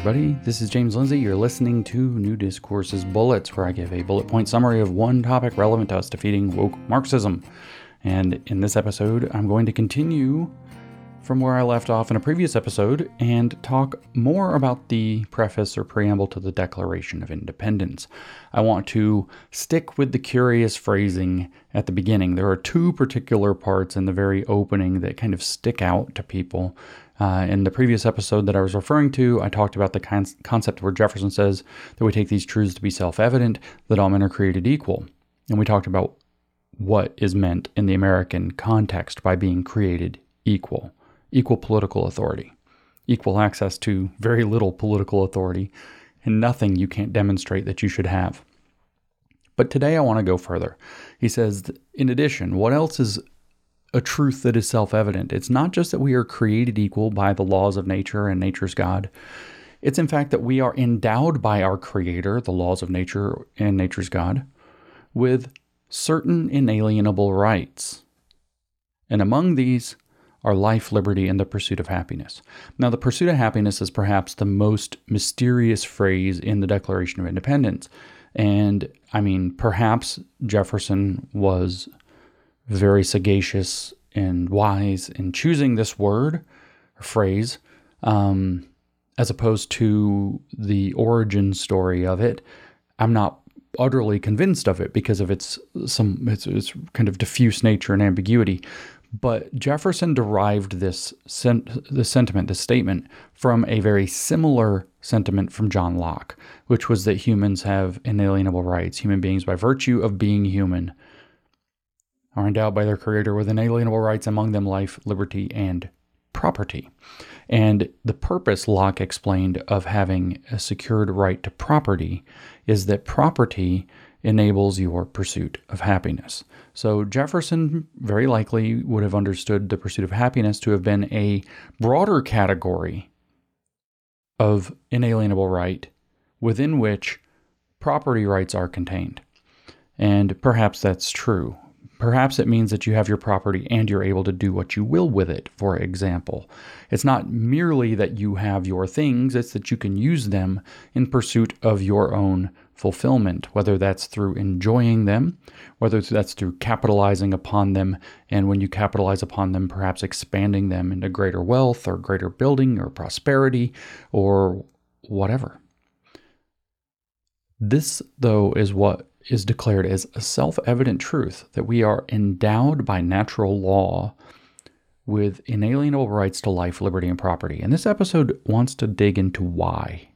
everybody. This is James Lindsay. You're listening to New Discourses Bullets, where I give a bullet point summary of one topic relevant to us defeating woke Marxism. And in this episode, I'm going to continue from where I left off in a previous episode and talk more about the preface or preamble to the Declaration of Independence. I want to stick with the curious phrasing at the beginning. There are two particular parts in the very opening that kind of stick out to people. Uh, in the previous episode that I was referring to, I talked about the con- concept where Jefferson says that we take these truths to be self evident, that all men are created equal. And we talked about what is meant in the American context by being created equal equal political authority, equal access to very little political authority, and nothing you can't demonstrate that you should have. But today I want to go further. He says, in addition, what else is a truth that is self evident? It's not just that we are created equal by the laws of nature and nature's God. It's in fact that we are endowed by our Creator, the laws of nature and nature's God, with certain inalienable rights. And among these are life, liberty, and the pursuit of happiness. Now, the pursuit of happiness is perhaps the most mysterious phrase in the Declaration of Independence. And I mean, perhaps Jefferson was very sagacious and wise in choosing this word or phrase, um, as opposed to the origin story of it. I'm not utterly convinced of it because of its some its, its kind of diffuse nature and ambiguity. But Jefferson derived this, sen- this sentiment, this statement, from a very similar sentiment from John Locke, which was that humans have inalienable rights. Human beings, by virtue of being human, are endowed by their Creator with inalienable rights, among them life, liberty, and property. And the purpose, Locke explained, of having a secured right to property is that property enables your pursuit of happiness. So Jefferson very likely would have understood the pursuit of happiness to have been a broader category of inalienable right within which property rights are contained. And perhaps that's true. Perhaps it means that you have your property and you're able to do what you will with it, for example. It's not merely that you have your things, it's that you can use them in pursuit of your own fulfillment, whether that's through enjoying them, whether that's through capitalizing upon them, and when you capitalize upon them, perhaps expanding them into greater wealth or greater building or prosperity or whatever. This, though, is what is declared as a self evident truth that we are endowed by natural law with inalienable rights to life, liberty, and property. And this episode wants to dig into why.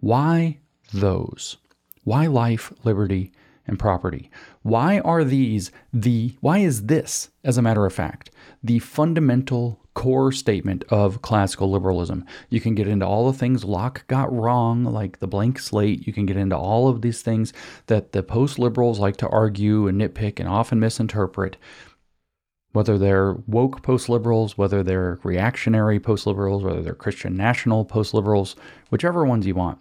Why those? Why life, liberty, and property? Why are these the, why is this, as a matter of fact, the fundamental core statement of classical liberalism? You can get into all the things Locke got wrong, like the blank slate. You can get into all of these things that the post liberals like to argue and nitpick and often misinterpret whether they're woke post liberals, whether they're reactionary post liberals, whether they're Christian national post liberals, whichever ones you want.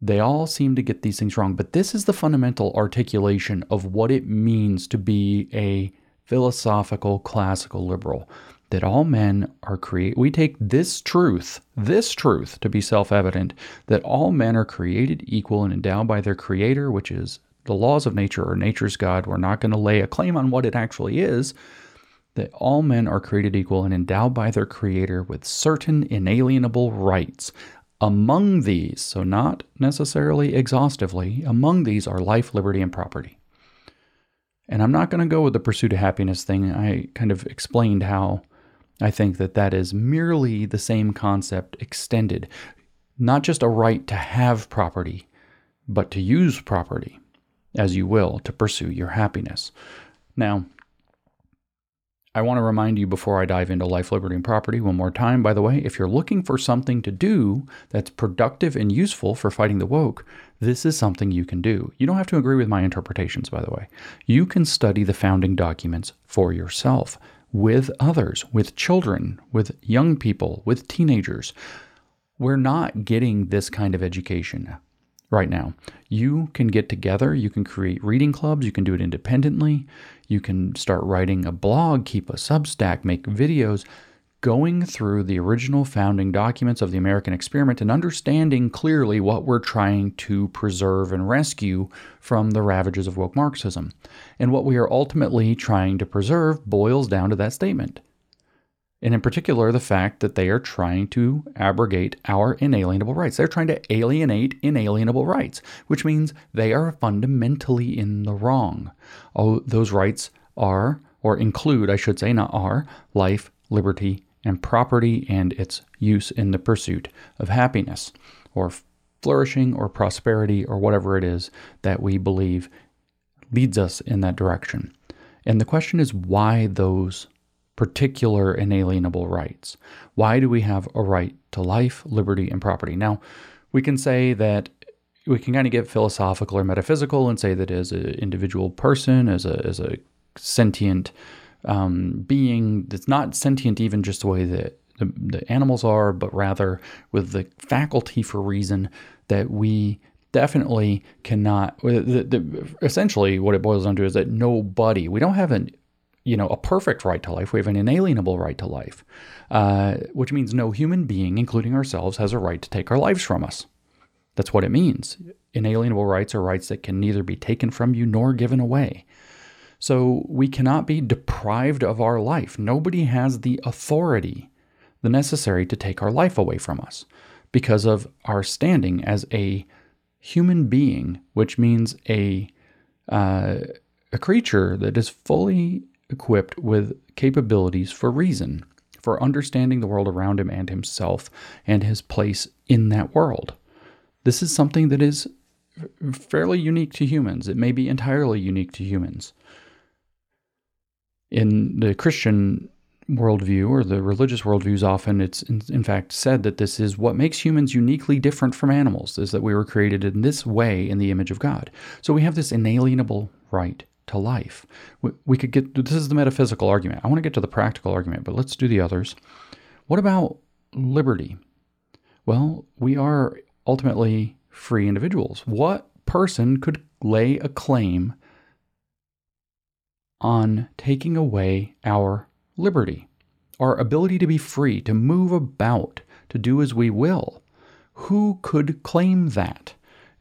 They all seem to get these things wrong, but this is the fundamental articulation of what it means to be a philosophical classical liberal. That all men are created. We take this truth, this truth, to be self evident that all men are created equal and endowed by their Creator, which is the laws of nature or nature's God. We're not going to lay a claim on what it actually is. That all men are created equal and endowed by their Creator with certain inalienable rights. Among these, so not necessarily exhaustively, among these are life, liberty, and property. And I'm not going to go with the pursuit of happiness thing. I kind of explained how I think that that is merely the same concept extended, not just a right to have property, but to use property as you will to pursue your happiness. Now, I want to remind you before I dive into life, liberty, and property one more time. By the way, if you're looking for something to do that's productive and useful for fighting the woke, this is something you can do. You don't have to agree with my interpretations, by the way. You can study the founding documents for yourself with others, with children, with young people, with teenagers. We're not getting this kind of education right now. You can get together, you can create reading clubs, you can do it independently, you can start writing a blog, keep a Substack, make videos. Going through the original founding documents of the American experiment and understanding clearly what we're trying to preserve and rescue from the ravages of woke Marxism. And what we are ultimately trying to preserve boils down to that statement. And in particular, the fact that they are trying to abrogate our inalienable rights. They're trying to alienate inalienable rights, which means they are fundamentally in the wrong. Oh, those rights are, or include, I should say, not are, life, liberty, and property and its use in the pursuit of happiness or flourishing or prosperity or whatever it is that we believe leads us in that direction. And the question is why those particular inalienable rights? Why do we have a right to life, liberty, and property? Now, we can say that we can kind of get philosophical or metaphysical and say that as an individual person, as a, as a sentient um, being that's not sentient even just the way that the, the animals are, but rather with the faculty for reason that we definitely cannot. The, the, essentially, what it boils down to is that nobody, we don't have an you know a perfect right to life. We have an inalienable right to life, uh, which means no human being, including ourselves, has a right to take our lives from us. That's what it means. Inalienable rights are rights that can neither be taken from you nor given away. So we cannot be deprived of our life. Nobody has the authority, the necessary to take our life away from us because of our standing as a human being, which means a uh, a creature that is fully equipped with capabilities for reason, for understanding the world around him and himself and his place in that world. This is something that is fairly unique to humans. It may be entirely unique to humans in the Christian worldview or the religious worldviews often it's in, in, fact said that this is what makes humans uniquely different from animals is that we were created in this way in the image of god. So we have this inalienable right to life. We, we could get this is the metaphysical argument. I want to get to the practical argument but let's do the others. What about liberty? Well we are ultimately free individuals. What person could lay a claim on taking away our liberty, our ability to be free, to move about, to do as we will. Who could claim that?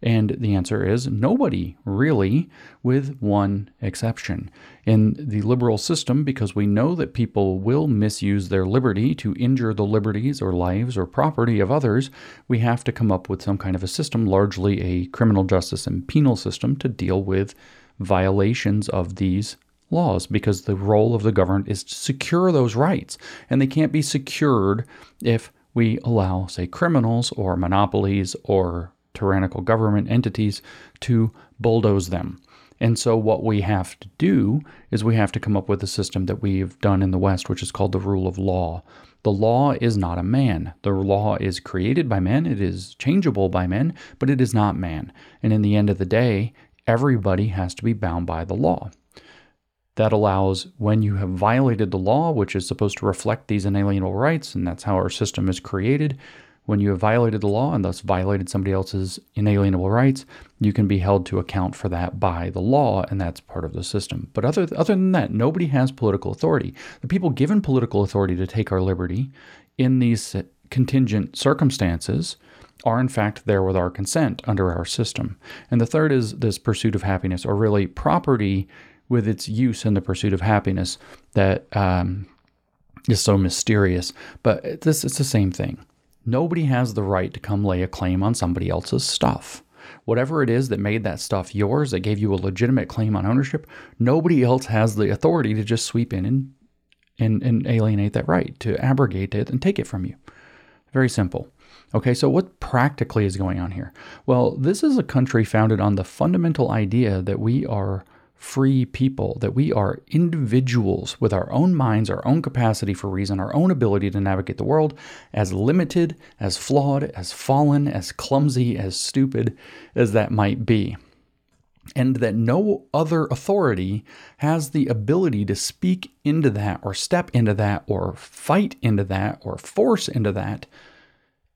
And the answer is nobody, really, with one exception. In the liberal system, because we know that people will misuse their liberty to injure the liberties or lives or property of others, we have to come up with some kind of a system, largely a criminal justice and penal system, to deal with violations of these laws because the role of the government is to secure those rights. And they can't be secured if we allow, say, criminals or monopolies or tyrannical government entities to bulldoze them. And so, what we have to do is we have to come up with a system that we've done in the West, which is called the rule of law. The law is not a man. The law is created by men, it is changeable by men, but it is not man. And in the end of the day, everybody has to be bound by the law that allows when you have violated the law, which is supposed to reflect these inalienable rights, and that's how our system is created. When you have violated the law and thus violated somebody else's inalienable rights, you can be held to account for that by the law, and that's part of the system. But other, other than that, nobody has political authority. The people given political authority to take our liberty in these contingent circumstances are in fact there with our consent under our system. And the third is this pursuit of happiness, or really property with its use in the pursuit of happiness that um, is so mysterious. But this it's the same thing. Nobody has the right to come lay a claim on somebody else's stuff. Whatever it is that made that stuff yours, that gave you a legitimate claim on ownership, nobody else has the authority to just sweep in and, and, and alienate that right, to abrogate it and take it from you. Very simple. Okay, so what practically is going on here? Well, this is a country founded on the fundamental idea that we are free people, that we are individuals with our own minds, our own capacity for reason, our own ability to navigate the world, as limited, as flawed, as fallen, as clumsy, as stupid as that might be. And that no other authority has the ability to speak into that, or step into that, or fight into that, or force into that,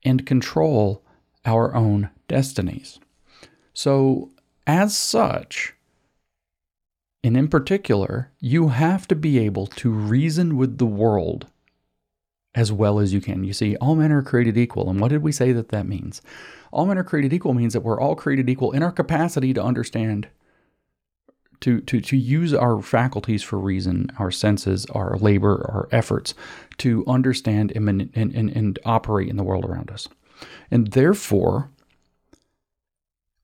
and control our own destinies. So, as such, and in particular, you have to be able to reason with the world as well as you can. You see, all men are created equal. And what did we say that that means? All men are created equal means that we're all created equal in our capacity to understand, to, to, to use our faculties for reason, our senses, our labor, our efforts to understand and, and, and, and operate in the world around us. And therefore,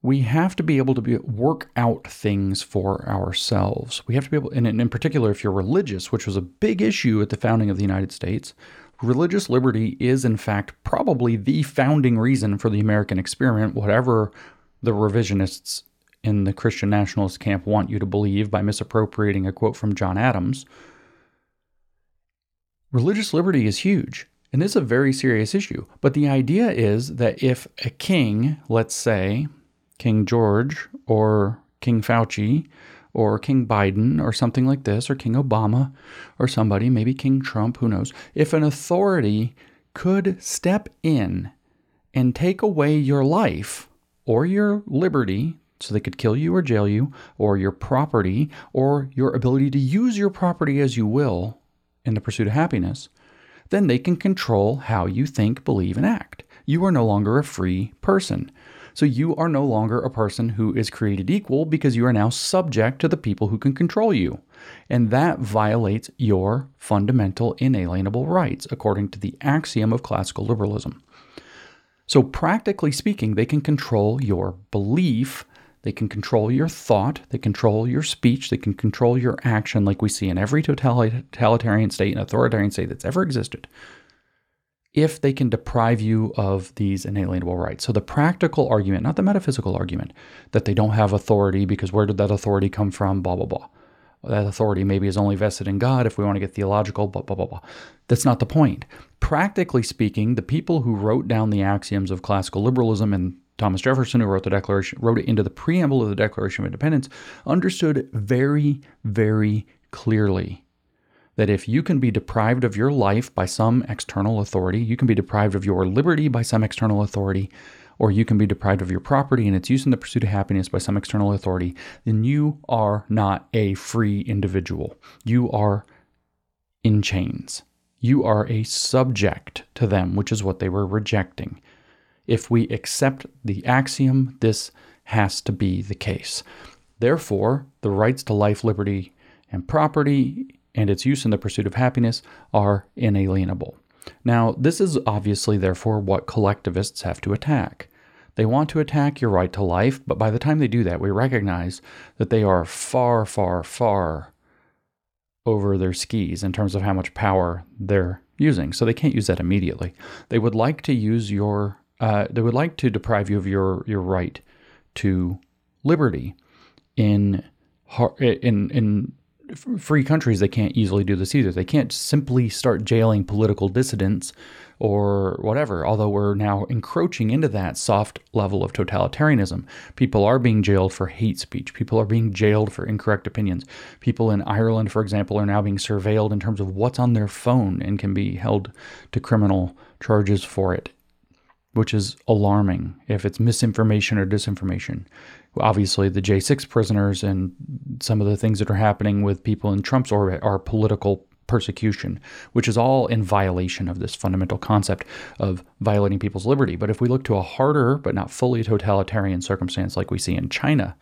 we have to be able to be, work out things for ourselves. We have to be able, and in particular, if you're religious, which was a big issue at the founding of the United States, religious liberty is, in fact, probably the founding reason for the American experiment, whatever the revisionists in the Christian nationalist camp want you to believe by misappropriating a quote from John Adams. Religious liberty is huge. And is a very serious issue. But the idea is that if a king, let's say, King George or King Fauci or King Biden or something like this, or King Obama or somebody, maybe King Trump, who knows, if an authority could step in and take away your life or your liberty, so they could kill you or jail you, or your property, or your ability to use your property as you will in the pursuit of happiness, then they can control how you think, believe, and act. You are no longer a free person. So you are no longer a person who is created equal because you are now subject to the people who can control you. And that violates your fundamental inalienable rights, according to the axiom of classical liberalism. So, practically speaking, they can control your belief, they can control your thought, they control your speech, they can control your action, like we see in every totalitarian state and authoritarian state that's ever existed if they can deprive you of these inalienable rights. So, the practical argument, not the metaphysical argument, that they don't have authority because where did that authority come from? Blah, blah, blah. That authority maybe is only vested in God if we want to get theological, blah, blah, blah, blah. That's not the point. Practically speaking, the people who wrote down the axioms of classical liberalism and Thomas Jefferson, who wrote the Declaration, wrote it into the preamble of the Declaration of Independence, understood very, very clearly that if you can be deprived of your life by some external authority, you can be deprived of your liberty by some external authority, or you can be deprived of your property and its use in the pursuit of happiness by some external authority, then you are not a free individual. You are in chains. You are a subject to them, which is what they were rejecting. If we accept the axiom, this has to be the case. Therefore, the rights to life, liberty, and property and its use in the pursuit of happiness are inalienable. Now, this is obviously, therefore, what collectivists have to attack. They want to attack your right to life, but by the time they do that, we recognize that they are far, far, far over their skis in terms of how much power they're using. So they can't use that immediately. They would like to use your, uh, they would like to deprive you of your your right to liberty in in in free countries, they can't easily do this either. They can't simply start jailing political dissidents or whatever, although we're now encroaching into that soft level of totalitarianism. People are being jailed for hate speech. People are being jailed for incorrect opinions. People in Ireland, for example, are now being surveilled in terms of what's on their phone and can be held to criminal charges for it, which is alarming if it's misinformation or disinformation obviously the J6 prisoners and some of the things that are happening with people in Trump's orbit are political persecution, which is all in violation of this fundamental concept of violating people's liberty. But if we look to a harder but not fully totalitarian circumstance like we see in China,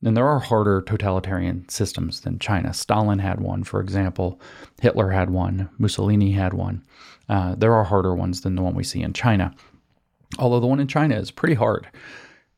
then there are harder totalitarian systems than China. Stalin had one, for example. Hitler had one. Mussolini had one. Uh, there are harder ones than the one we see in China. Although the one in China is pretty hard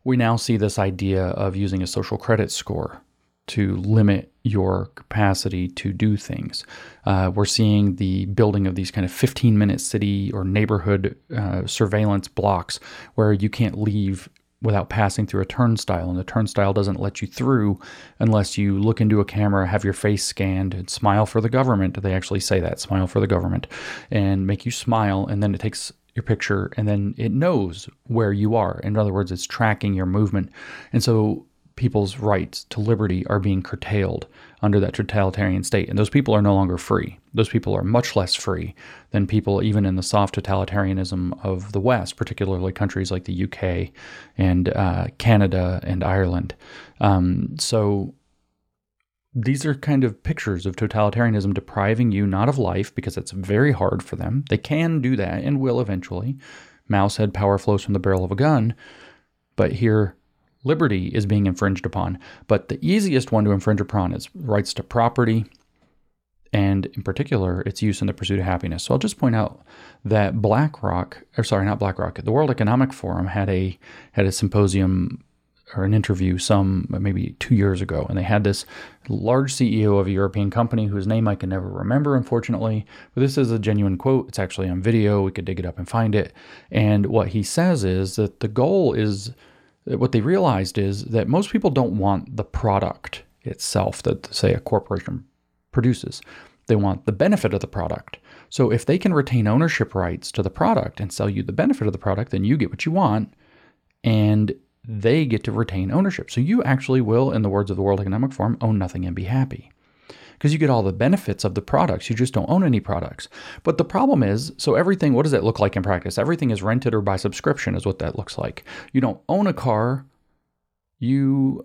we now see this idea of using a social credit score to limit your capacity to do things. Uh, we're seeing the building of these kind of 15 minute city or neighborhood uh, surveillance blocks where you can't leave without passing through a turnstile, and the turnstile doesn't let you through unless you look into a camera, have your face scanned, and smile for the government. They actually say that smile for the government and make you smile, and then it takes your picture and then it knows where you are. In other words, it's tracking your movement. And so people's rights to liberty are being curtailed under that totalitarian state. And those people are no longer free. Those people are much less free than people even in the soft totalitarianism of the West, particularly countries like the UK and uh, Canada and Ireland. Um, so these are kind of pictures of totalitarianism depriving you not of life because it's very hard for them. They can do that and will eventually. Mao said power flows from the barrel of a gun, but here liberty is being infringed upon. But the easiest one to infringe upon is rights to property, and in particular, its use in the pursuit of happiness. So I'll just point out that BlackRock, or sorry, not BlackRock, the World Economic Forum had a had a symposium or an interview some uh, maybe two years ago, and they had this large CEO of a European company whose name I can never remember, unfortunately. But this is a genuine quote. It's actually on video. We could dig it up and find it. And what he says is that the goal is what they realized is that most people don't want the product itself that, say, a corporation produces. They want the benefit of the product. So if they can retain ownership rights to the product and sell you the benefit of the product, then you get what you want. And they get to retain ownership. So you actually will, in the words of the World Economic Forum, own nothing and be happy. Because you get all the benefits of the products, you just don't own any products. But the problem is so everything, what does that look like in practice? Everything is rented or by subscription, is what that looks like. You don't own a car, you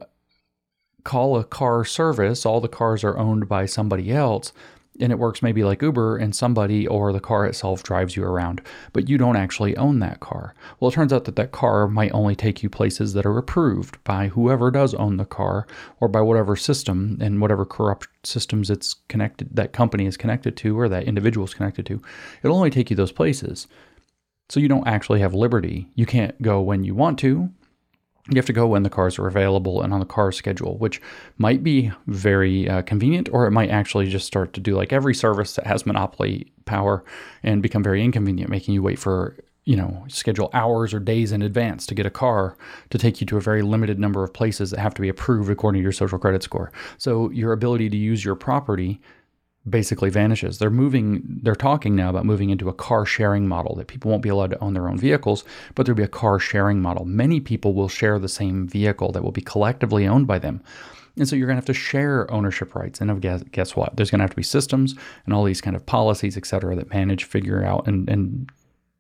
call a car service, all the cars are owned by somebody else and it works maybe like Uber and somebody or the car itself drives you around, but you don't actually own that car. Well, it turns out that that car might only take you places that are approved by whoever does own the car or by whatever system and whatever corrupt systems it's connected that company is connected to or that individual is connected to. It'll only take you those places. So you don't actually have liberty. You can't go when you want to you have to go when the cars are available and on the car schedule, which might be very uh, convenient, or it might actually just start to do like every service that has monopoly power and become very inconvenient, making you wait for you know schedule hours or days in advance to get a car to take you to a very limited number of places that have to be approved according to your social credit score. So your ability to use your property basically vanishes. They're moving, they're talking now about moving into a car sharing model that people won't be allowed to own their own vehicles, but there'll be a car sharing model. Many people will share the same vehicle that will be collectively owned by them. And so you're going to have to share ownership rights. And guess, guess what? There's going to have to be systems and all these kind of policies, et cetera, that manage, figure out, and, and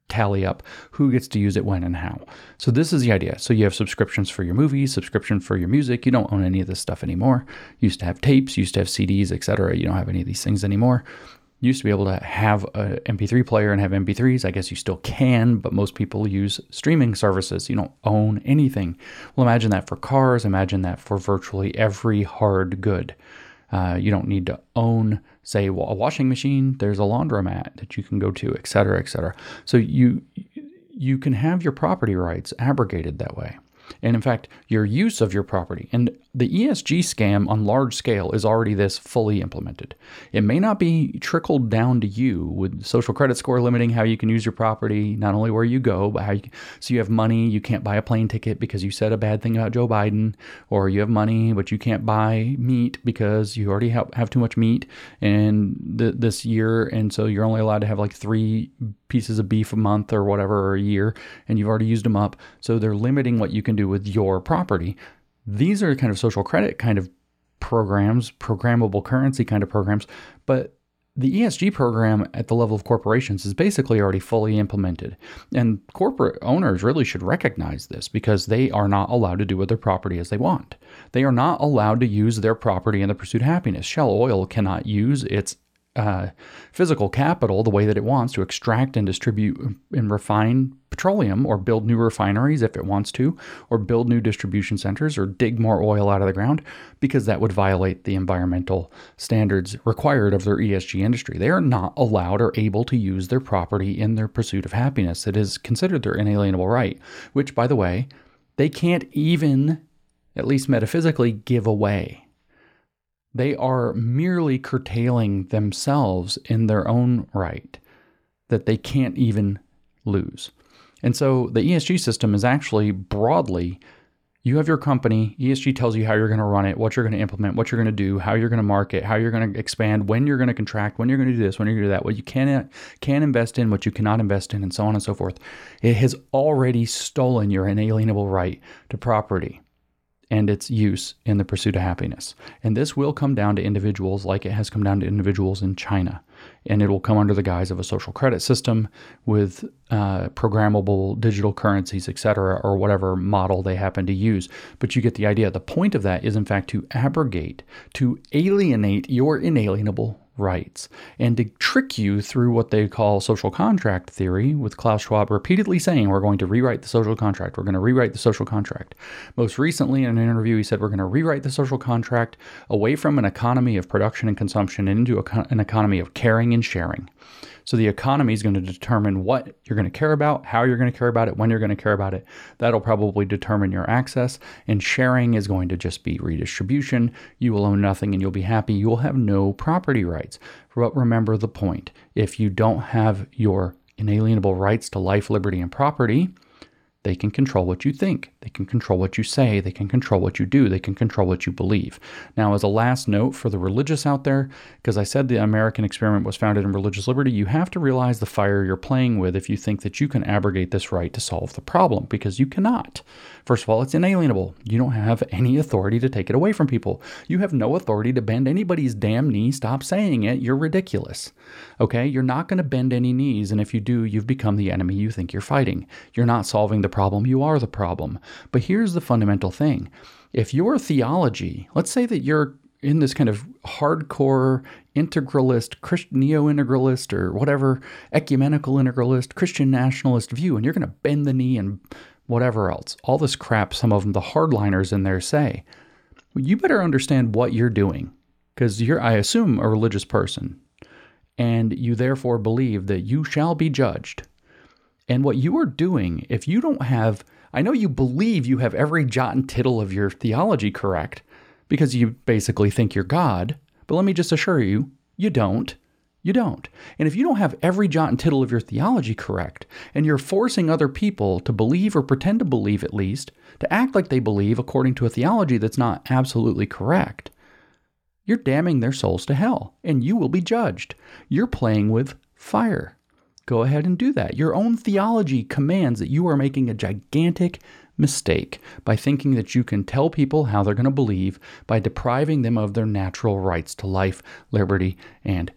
tally up who gets to use it when and how. So this is the idea. So you have subscriptions for your movies, subscription for your music. You don't own any of this stuff anymore. You used to have tapes, used to have CDs, etc. You don't have any of these things anymore. You used to be able to have an MP3 player and have MP3s. I guess you still can, but most people use streaming services. You don't own anything. Well, imagine that for cars. Imagine that for virtually every hard good. Uh, you don't need to own, say, a washing machine. There's a laundromat that you can go to, et cetera, et cetera. So you you can have your property rights abrogated that way and in fact, your use of your property. And the ESG scam on large scale is already this fully implemented. It may not be trickled down to you with social credit score limiting how you can use your property, not only where you go, but how you so you have money, you can't buy a plane ticket because you said a bad thing about Joe Biden, or you have money but you can't buy meat because you already have, have too much meat and th- this year, and so you're only allowed to have like three pieces of beef a month or whatever or a year, and you've already used them up. So they're limiting what you can do with your property. These are kind of social credit kind of programs, programmable currency kind of programs, but the ESG program at the level of corporations is basically already fully implemented. And corporate owners really should recognize this because they are not allowed to do with their property as they want. They are not allowed to use their property in the pursuit of happiness. Shell Oil cannot use its uh, physical capital the way that it wants to extract and distribute and refine petroleum or build new refineries if it wants to, or build new distribution centers or dig more oil out of the ground, because that would violate the environmental standards required of their ESG industry. They are not allowed or able to use their property in their pursuit of happiness. It is considered their inalienable right, which, by the way, they can't even, at least metaphysically, give away. They are merely curtailing themselves in their own right that they can't even lose. And so the ESG system is actually broadly you have your company, ESG tells you how you're going to run it, what you're going to implement, what you're going to do, how you're going to market, how you're going to expand, when you're going to contract, when you're going to do this, when you're going to do that, what you can can invest in, what you cannot invest in, and so on and so forth. It has already stolen your inalienable right to property and its use in the pursuit of happiness. And this will come down to individuals like it has come down to individuals in China. And it will come under the guise of a social credit system with uh, programmable digital currencies, etc., or whatever model they happen to use. But you get the idea. The point of that is, in fact, to abrogate, to alienate your inalienable rights and to trick you through what they call social contract theory, with Klaus Schwab repeatedly saying, We're going to rewrite the social contract. We're going to rewrite the social contract. Most recently, in an interview, he said, We're going to rewrite the social contract away from an economy of production and consumption into a, an economy of caring and sharing. So the economy is going to determine what you're going to care about, how you're going to care about it, when you're going to care about it. That'll probably determine your access. And sharing is going to just be redistribution. You will own nothing and you'll be happy. You will have no property rights. But remember the point if you don't have your inalienable rights to life, liberty, and property, they can control what you think. They can control what you say. They can control what you do. They can control what you believe. Now, as a last note for the religious out there, because I said the American experiment was founded in religious liberty, you have to realize the fire you're playing with if you think that you can abrogate this right to solve the problem, because you cannot. First of all, it's inalienable. You don't have any authority to take it away from people. You have no authority to bend anybody's damn knee. Stop saying it. You're ridiculous. Okay? You're not going to bend any knees. And if you do, you've become the enemy you think you're fighting. You're not solving the problem, you are the problem. But here's the fundamental thing if your theology, let's say that you're in this kind of hardcore integralist, neo integralist, or whatever, ecumenical integralist, Christian nationalist view, and you're going to bend the knee and whatever else, all this crap some of them, the hardliners in there say, you better understand what you're doing because you're, I assume, a religious person, and you therefore believe that you shall be judged. And what you are doing, if you don't have, I know you believe you have every jot and tittle of your theology correct because you basically think you're God, but let me just assure you, you don't. You don't. And if you don't have every jot and tittle of your theology correct, and you're forcing other people to believe or pretend to believe at least, to act like they believe according to a theology that's not absolutely correct, you're damning their souls to hell, and you will be judged. You're playing with fire go ahead and do that. Your own theology commands that you are making a gigantic mistake by thinking that you can tell people how they're going to believe by depriving them of their natural rights to life, liberty, and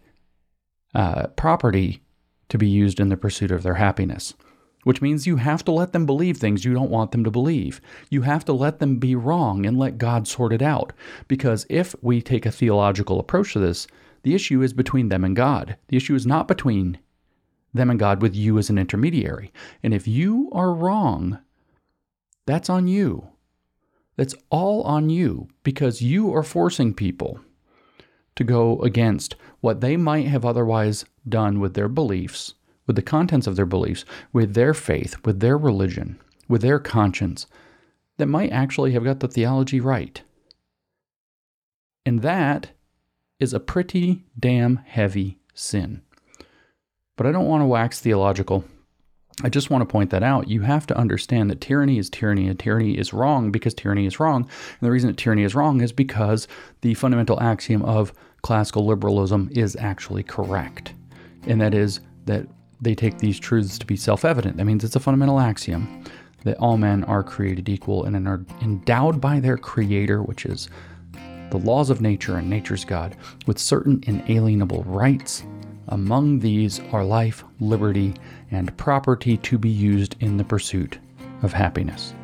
uh, property to be used in the pursuit of their happiness. Which means you have to let them believe things you don't want them to believe. You have to let them be wrong and let God sort it out. Because if we take a theological approach to this, the issue is between them and God. The issue is not between them and God with you as an intermediary. And if you are wrong, that's on you. That's all on you because you are forcing people to go against what they might have otherwise done with their beliefs, with the contents of their beliefs, with their faith, with their religion, with their conscience, that might actually have got the theology right. And that is a pretty damn heavy sin. But I don't want to wax theological. I just want to point that out. You have to understand that tyranny is tyranny and tyranny is wrong because tyranny is wrong. And the reason that tyranny is wrong is because the fundamental axiom of classical liberalism is actually correct. And that is that they take these truths to be self evident. That means it's a fundamental axiom that all men are created equal and are endowed by their creator, which is the laws of nature and nature's God, with certain inalienable rights among these are life, liberty, and property to be used in the pursuit of happiness.